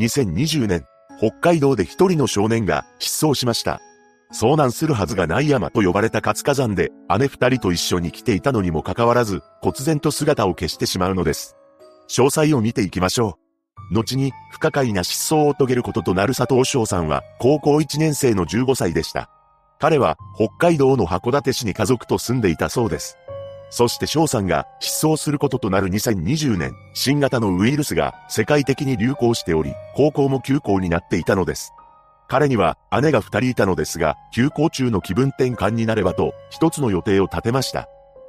2020年、北海道で一人の少年が失踪しました。遭難するはずがない山と呼ばれた活火山で、姉二人と一緒に来ていたのにもかかわらず、忽然と姿を消してしまうのです。詳細を見ていきましょう。後に不可解な失踪を遂げることとなる佐藤翔さんは高校1年生の15歳でした。彼は北海道の函館市に家族と住んでいたそうです。そして翔さんが失踪することとなる2020年、新型のウイルスが世界的に流行しており、高校も休校になっていたのです。彼には姉が二人いたのですが、休校中の気分転換になればと、一つの予定を立てました。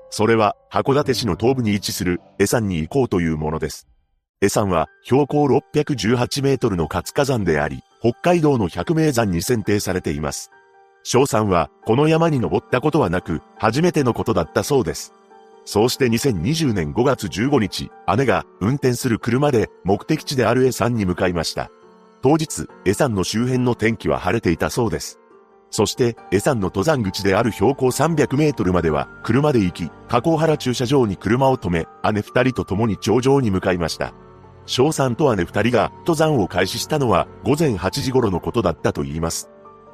それは、函館市の東部に位置する、江山に行こうというものです。江山は、標高618メートルの活火山であり、北海道の百名山に選定されています。翔さんは、この山に登ったことはなく、初めてのことだったそうです。そうして2020年5月15日、姉が運転する車で目的地である江山に向かいました。当日、エサンの周辺の天気は晴れていたそうです。そして、エサンの登山口である標高300メートルまでは、車で行き、加工原駐車場に車を止め、姉二人と共に頂上に向かいました。翔さんと姉二人が登山を開始したのは午前8時頃のことだったと言います。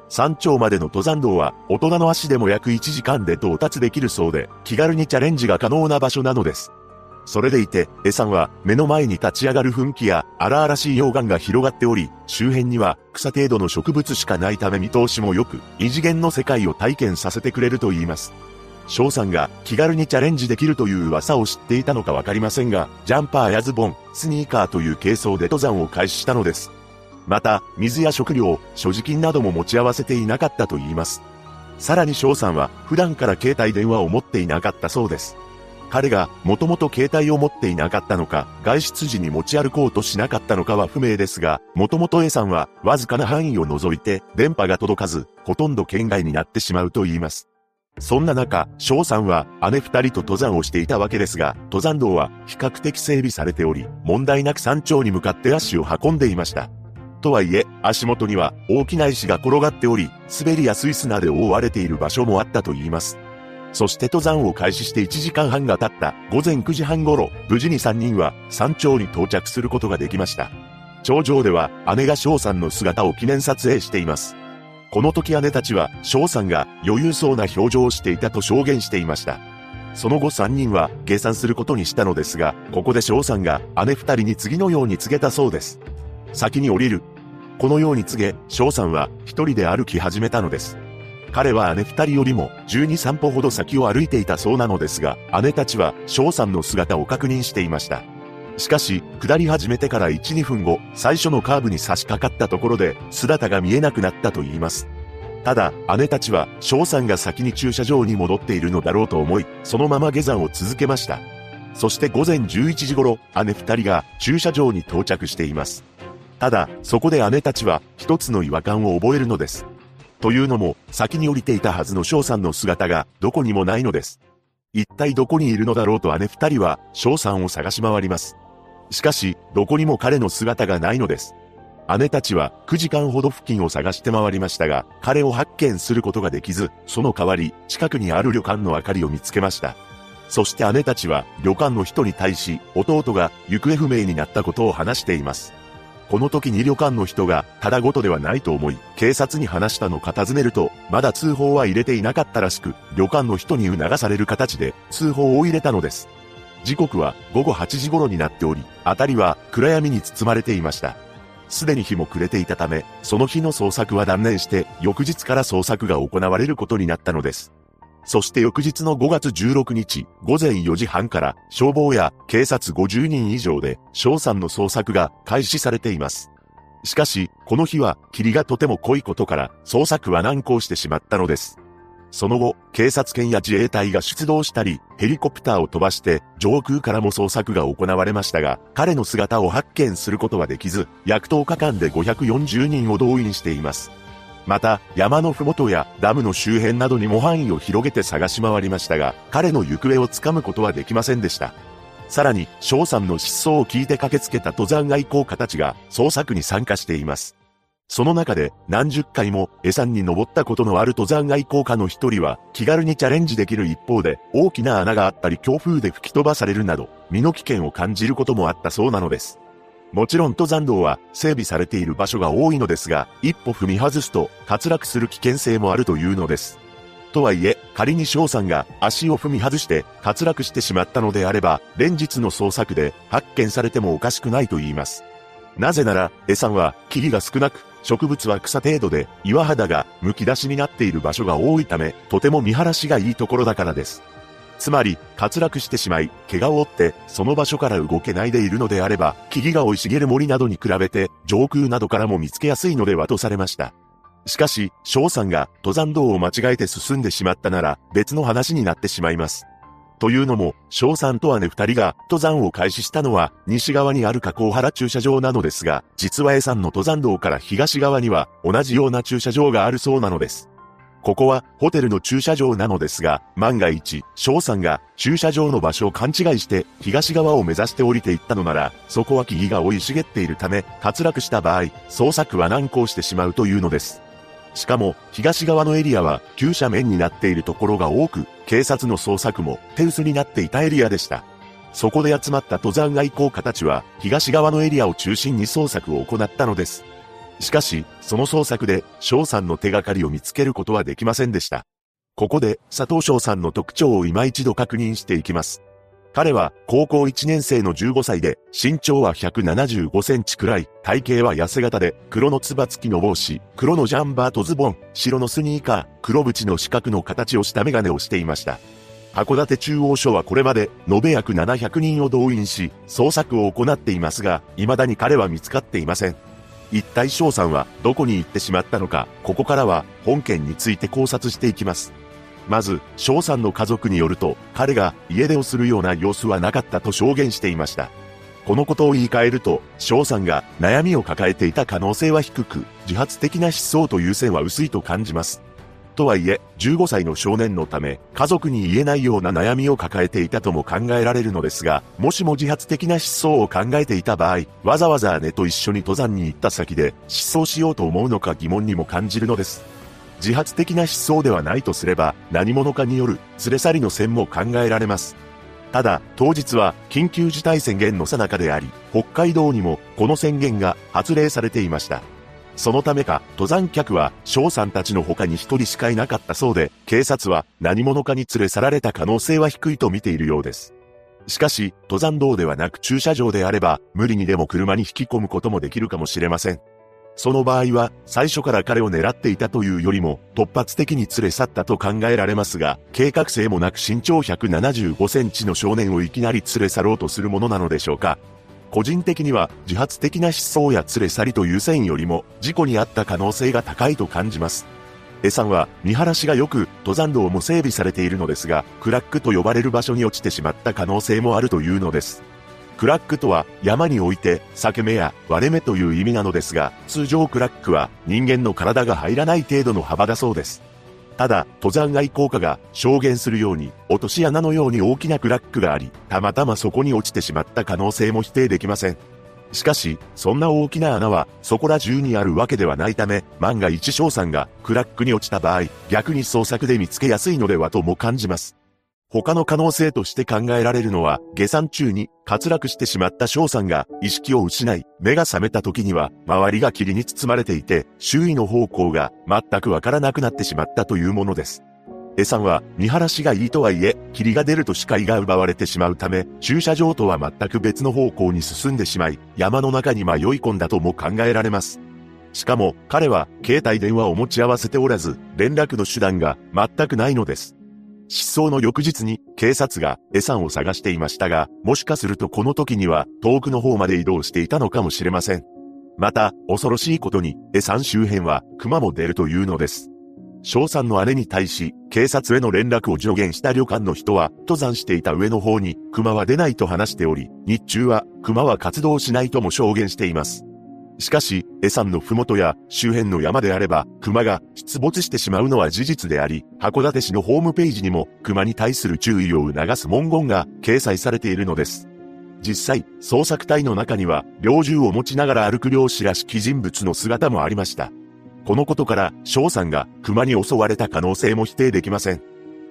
山頂までの登山道は大人の足でも約1時間で到達できるそうで、気軽にチャレンジが可能な場所なのです。それでいて、エさんは目の前に立ち上がる噴気や荒々しい溶岩が広がっており、周辺には草程度の植物しかないため見通しも良く、異次元の世界を体験させてくれると言います。翔さんが気軽にチャレンジできるという噂を知っていたのかわかりませんが、ジャンパーやズボン、スニーカーという軽装で登山を開始したのです。また、水や食料、所持金なども持ち合わせていなかったと言います。さらに翔さんは普段から携帯電話を持っていなかったそうです。彼がもともと携帯を持っていなかったのか、外出時に持ち歩こうとしなかったのかは不明ですが、もともと A さんはわずかな範囲を除いて電波が届かず、ほとんど県外になってしまうと言います。そんな中、翔さんは姉二人と登山をしていたわけですが、登山道は比較的整備されており、問題なく山頂に向かって足を運んでいました。とはいえ、足元には大きな石が転がっており、滑りやすい砂で覆われている場所もあったと言います。そして登山を開始して1時間半が経った午前9時半頃、無事に3人は山頂に到着することができました。頂上では姉が翔さんの姿を記念撮影しています。この時姉たちは翔さんが余裕そうな表情をしていたと証言していました。その後3人は下山することにしたのですが、ここで翔さんが姉2人に次のように告げたそうです。先に降りる。このように告げ、翔さんは一人で歩き始めたのです。彼は姉二人よりも12、3歩ほど先を歩いていたそうなのですが、姉たちは翔さんの姿を確認していました。しかし、下り始めてから1、2分後、最初のカーブに差し掛かったところで、姿が見えなくなったと言います。ただ、姉たちは、翔さんが先に駐車場に戻っているのだろうと思い、そのまま下山を続けました。そして午前11時頃、姉二人が駐車場に到着しています。ただ、そこで姉たちは一つの違和感を覚えるのです。というのも、先に降りていたはずの翔さんの姿がどこにもないのです。一体どこにいるのだろうと姉二人は翔さんを探し回ります。しかし、どこにも彼の姿がないのです。姉たちは9時間ほど付近を探して回りましたが、彼を発見することができず、その代わり、近くにある旅館の明かりを見つけました。そして姉たちは、旅館の人に対し、弟が行方不明になったことを話しています。この時に旅館の人が、ただごとではないと思い、警察に話したのか尋ねると、まだ通報は入れていなかったらしく、旅館の人に促される形で、通報を入れたのです。時刻は午後8時頃になっており、辺りは暗闇に包まれていました。すでに日も暮れていたため、その日の捜索は断念して、翌日から捜索が行われることになったのです。そして翌日の5月16日午前4時半から消防や警察50人以上で翔さんの捜索が開始されています。しかし、この日は霧がとても濃いことから捜索は難航してしまったのです。その後、警察犬や自衛隊が出動したり、ヘリコプターを飛ばして上空からも捜索が行われましたが、彼の姿を発見することはできず、約10日間で540人を動員しています。また、山のふもとやダムの周辺などにも範囲を広げて探し回りましたが、彼の行方をつかむことはできませんでした。さらに、翔さんの失踪を聞いて駆けつけた登山愛好家たちが捜索に参加しています。その中で何十回も江山に登ったことのある登山愛好家の一人は気軽にチャレンジできる一方で大きな穴があったり強風で吹き飛ばされるなど身の危険を感じることもあったそうなのです。もちろん登山道は整備されている場所が多いのですが、一歩踏み外すと滑落する危険性もあるというのです。とはいえ、仮に翔さんが足を踏み外して滑落してしまったのであれば、連日の捜索で発見されてもおかしくないと言います。なぜなら、エさんは霧が少なく、植物は草程度で岩肌が剥き出しになっている場所が多いため、とても見晴らしがいいところだからです。つまり、滑落してしまい、怪我を負って、その場所から動けないでいるのであれば、木々が生い茂る森などに比べて、上空などからも見つけやすいのではとされました。しかし、翔さんが登山道を間違えて進んでしまったなら、別の話になってしまいます。というのも、翔さんと姉二人が登山を開始したのは西側にある加工原駐車場なのですが、実は A さんの登山道から東側には同じような駐車場があるそうなのです。ここはホテルの駐車場なのですが、万が一、翔さんが駐車場の場所を勘違いして東側を目指して降りていったのなら、そこは木々が生い茂っているため、滑落した場合、捜索は難航してしまうというのです。しかも、東側のエリアは急斜面になっているところが多く、警察の捜索も手薄になっていたエリアでした。そこで集まった登山愛好家たちは、東側のエリアを中心に捜索を行ったのです。しかし、その捜索で、翔さんの手がかりを見つけることはできませんでした。ここで、佐藤翔さんの特徴を今一度確認していきます。彼は高校1年生の15歳で、身長は175センチくらい、体型は痩せ型で、黒のつば付きの帽子、黒のジャンバーとズボン、白のスニーカー、黒縁の四角の形をしたメガネをしていました。函館中央署はこれまで延べ約700人を動員し、捜索を行っていますが、未だに彼は見つかっていません。一体翔さんはどこに行ってしまったのか、ここからは本件について考察していきます。まず、翔さんの家族によると、彼が家出をするような様子はなかったと証言していました。このことを言い換えると、翔さんが悩みを抱えていた可能性は低く、自発的な思想という線は薄いと感じます。とはいえ、15歳の少年のため、家族に言えないような悩みを抱えていたとも考えられるのですが、もしも自発的な失踪を考えていた場合、わざわざ姉と一緒に登山に行った先で失踪しようと思うのか疑問にも感じるのです。自発的な失踪ではないとすれば、何者かによる連れ去りの線も考えられます。ただ、当日は緊急事態宣言の最中であり、北海道にもこの宣言が発令されていました。そのためか、登山客は翔さんたちの他に一人しかいなかったそうで、警察は何者かに連れ去られた可能性は低いと見ているようです。しかし、登山道ではなく駐車場であれば、無理にでも車に引き込むこともできるかもしれません。その場合は、最初から彼を狙っていたというよりも、突発的に連れ去ったと考えられますが、計画性もなく身長175センチの少年をいきなり連れ去ろうとするものなのでしょうか。個人的には、自発的な失踪や連れ去りという線よりも、事故にあった可能性が高いと感じます。A さんは見晴らしが良く、登山道も整備されているのですが、クラックと呼ばれる場所に落ちてしまった可能性もあるというのです。クラックとは山において裂け目や割れ目という意味なのですが、通常クラックは人間の体が入らない程度の幅だそうです。ただ、登山愛好家が証言するように、落とし穴のように大きなクラックがあり、たまたまそこに落ちてしまった可能性も否定できません。しかし、そんな大きな穴は、そこら中にあるわけではないため、万が一翔さんがクラックに落ちた場合、逆に捜索で見つけやすいのではとも感じます。他の可能性として考えられるのは、下山中に滑落してしまった翔さんが意識を失い、目が覚めた時には、周りが霧に包まれていて、周囲の方向が全くわからなくなってしまったというものです。江さんは見晴らしがいいとはいえ、霧が出ると視界が奪われてしまうため、駐車場とは全く別の方向に進んでしまい、山の中に迷い込んだとも考えられます。しかも、彼は携帯電話を持ち合わせておらず、連絡の手段が全くないのです。失踪の翌日に警察がエサンを探していましたが、もしかするとこの時には遠くの方まで移動していたのかもしれません。また、恐ろしいことに、エサン周辺は熊も出るというのです。翔さんの姉に対し、警察への連絡を助言した旅館の人は、登山していた上の方に、熊は出ないと話しており、日中は、熊は活動しないとも証言しています。しかし、エサンの麓や周辺の山であれば、熊が出没してしまうのは事実であり、函館市のホームページにも熊に対する注意を促す文言が掲載されているのです。実際、捜索隊の中には、猟銃を持ちながら歩く漁師らしき人物の姿もありました。このことから、翔さんが熊に襲われた可能性も否定できません。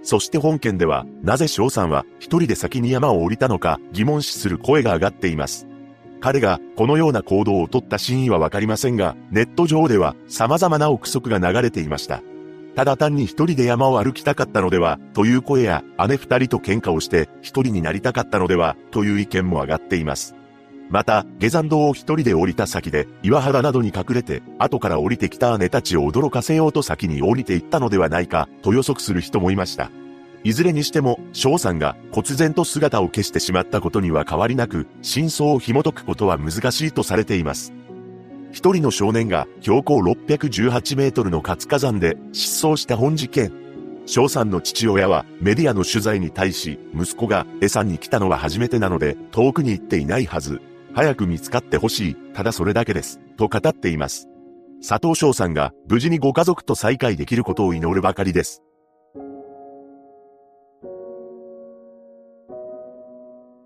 そして本件では、なぜ翔さんは一人で先に山を降りたのか疑問視する声が上がっています。彼がこのような行動をとった真意はわかりませんが、ネット上では様々な憶測が流れていました。ただ単に一人で山を歩きたかったのでは、という声や姉二人と喧嘩をして一人になりたかったのでは、という意見も上がっています。また、下山道を一人で降りた先で、岩肌などに隠れて、後から降りてきた姉たちを驚かせようと先に降りていったのではないか、と予測する人もいました。いずれにしても、翔さんが忽然と姿を消してしまったことには変わりなく、真相を紐解くことは難しいとされています。一人の少年が標高618メートルの活火山で失踪した本事件。翔さんの父親はメディアの取材に対し、息子が餌に来たのは初めてなので遠くに行っていないはず。早く見つかってほしい。ただそれだけです。と語っています。佐藤翔さんが無事にご家族と再会できることを祈るばかりです。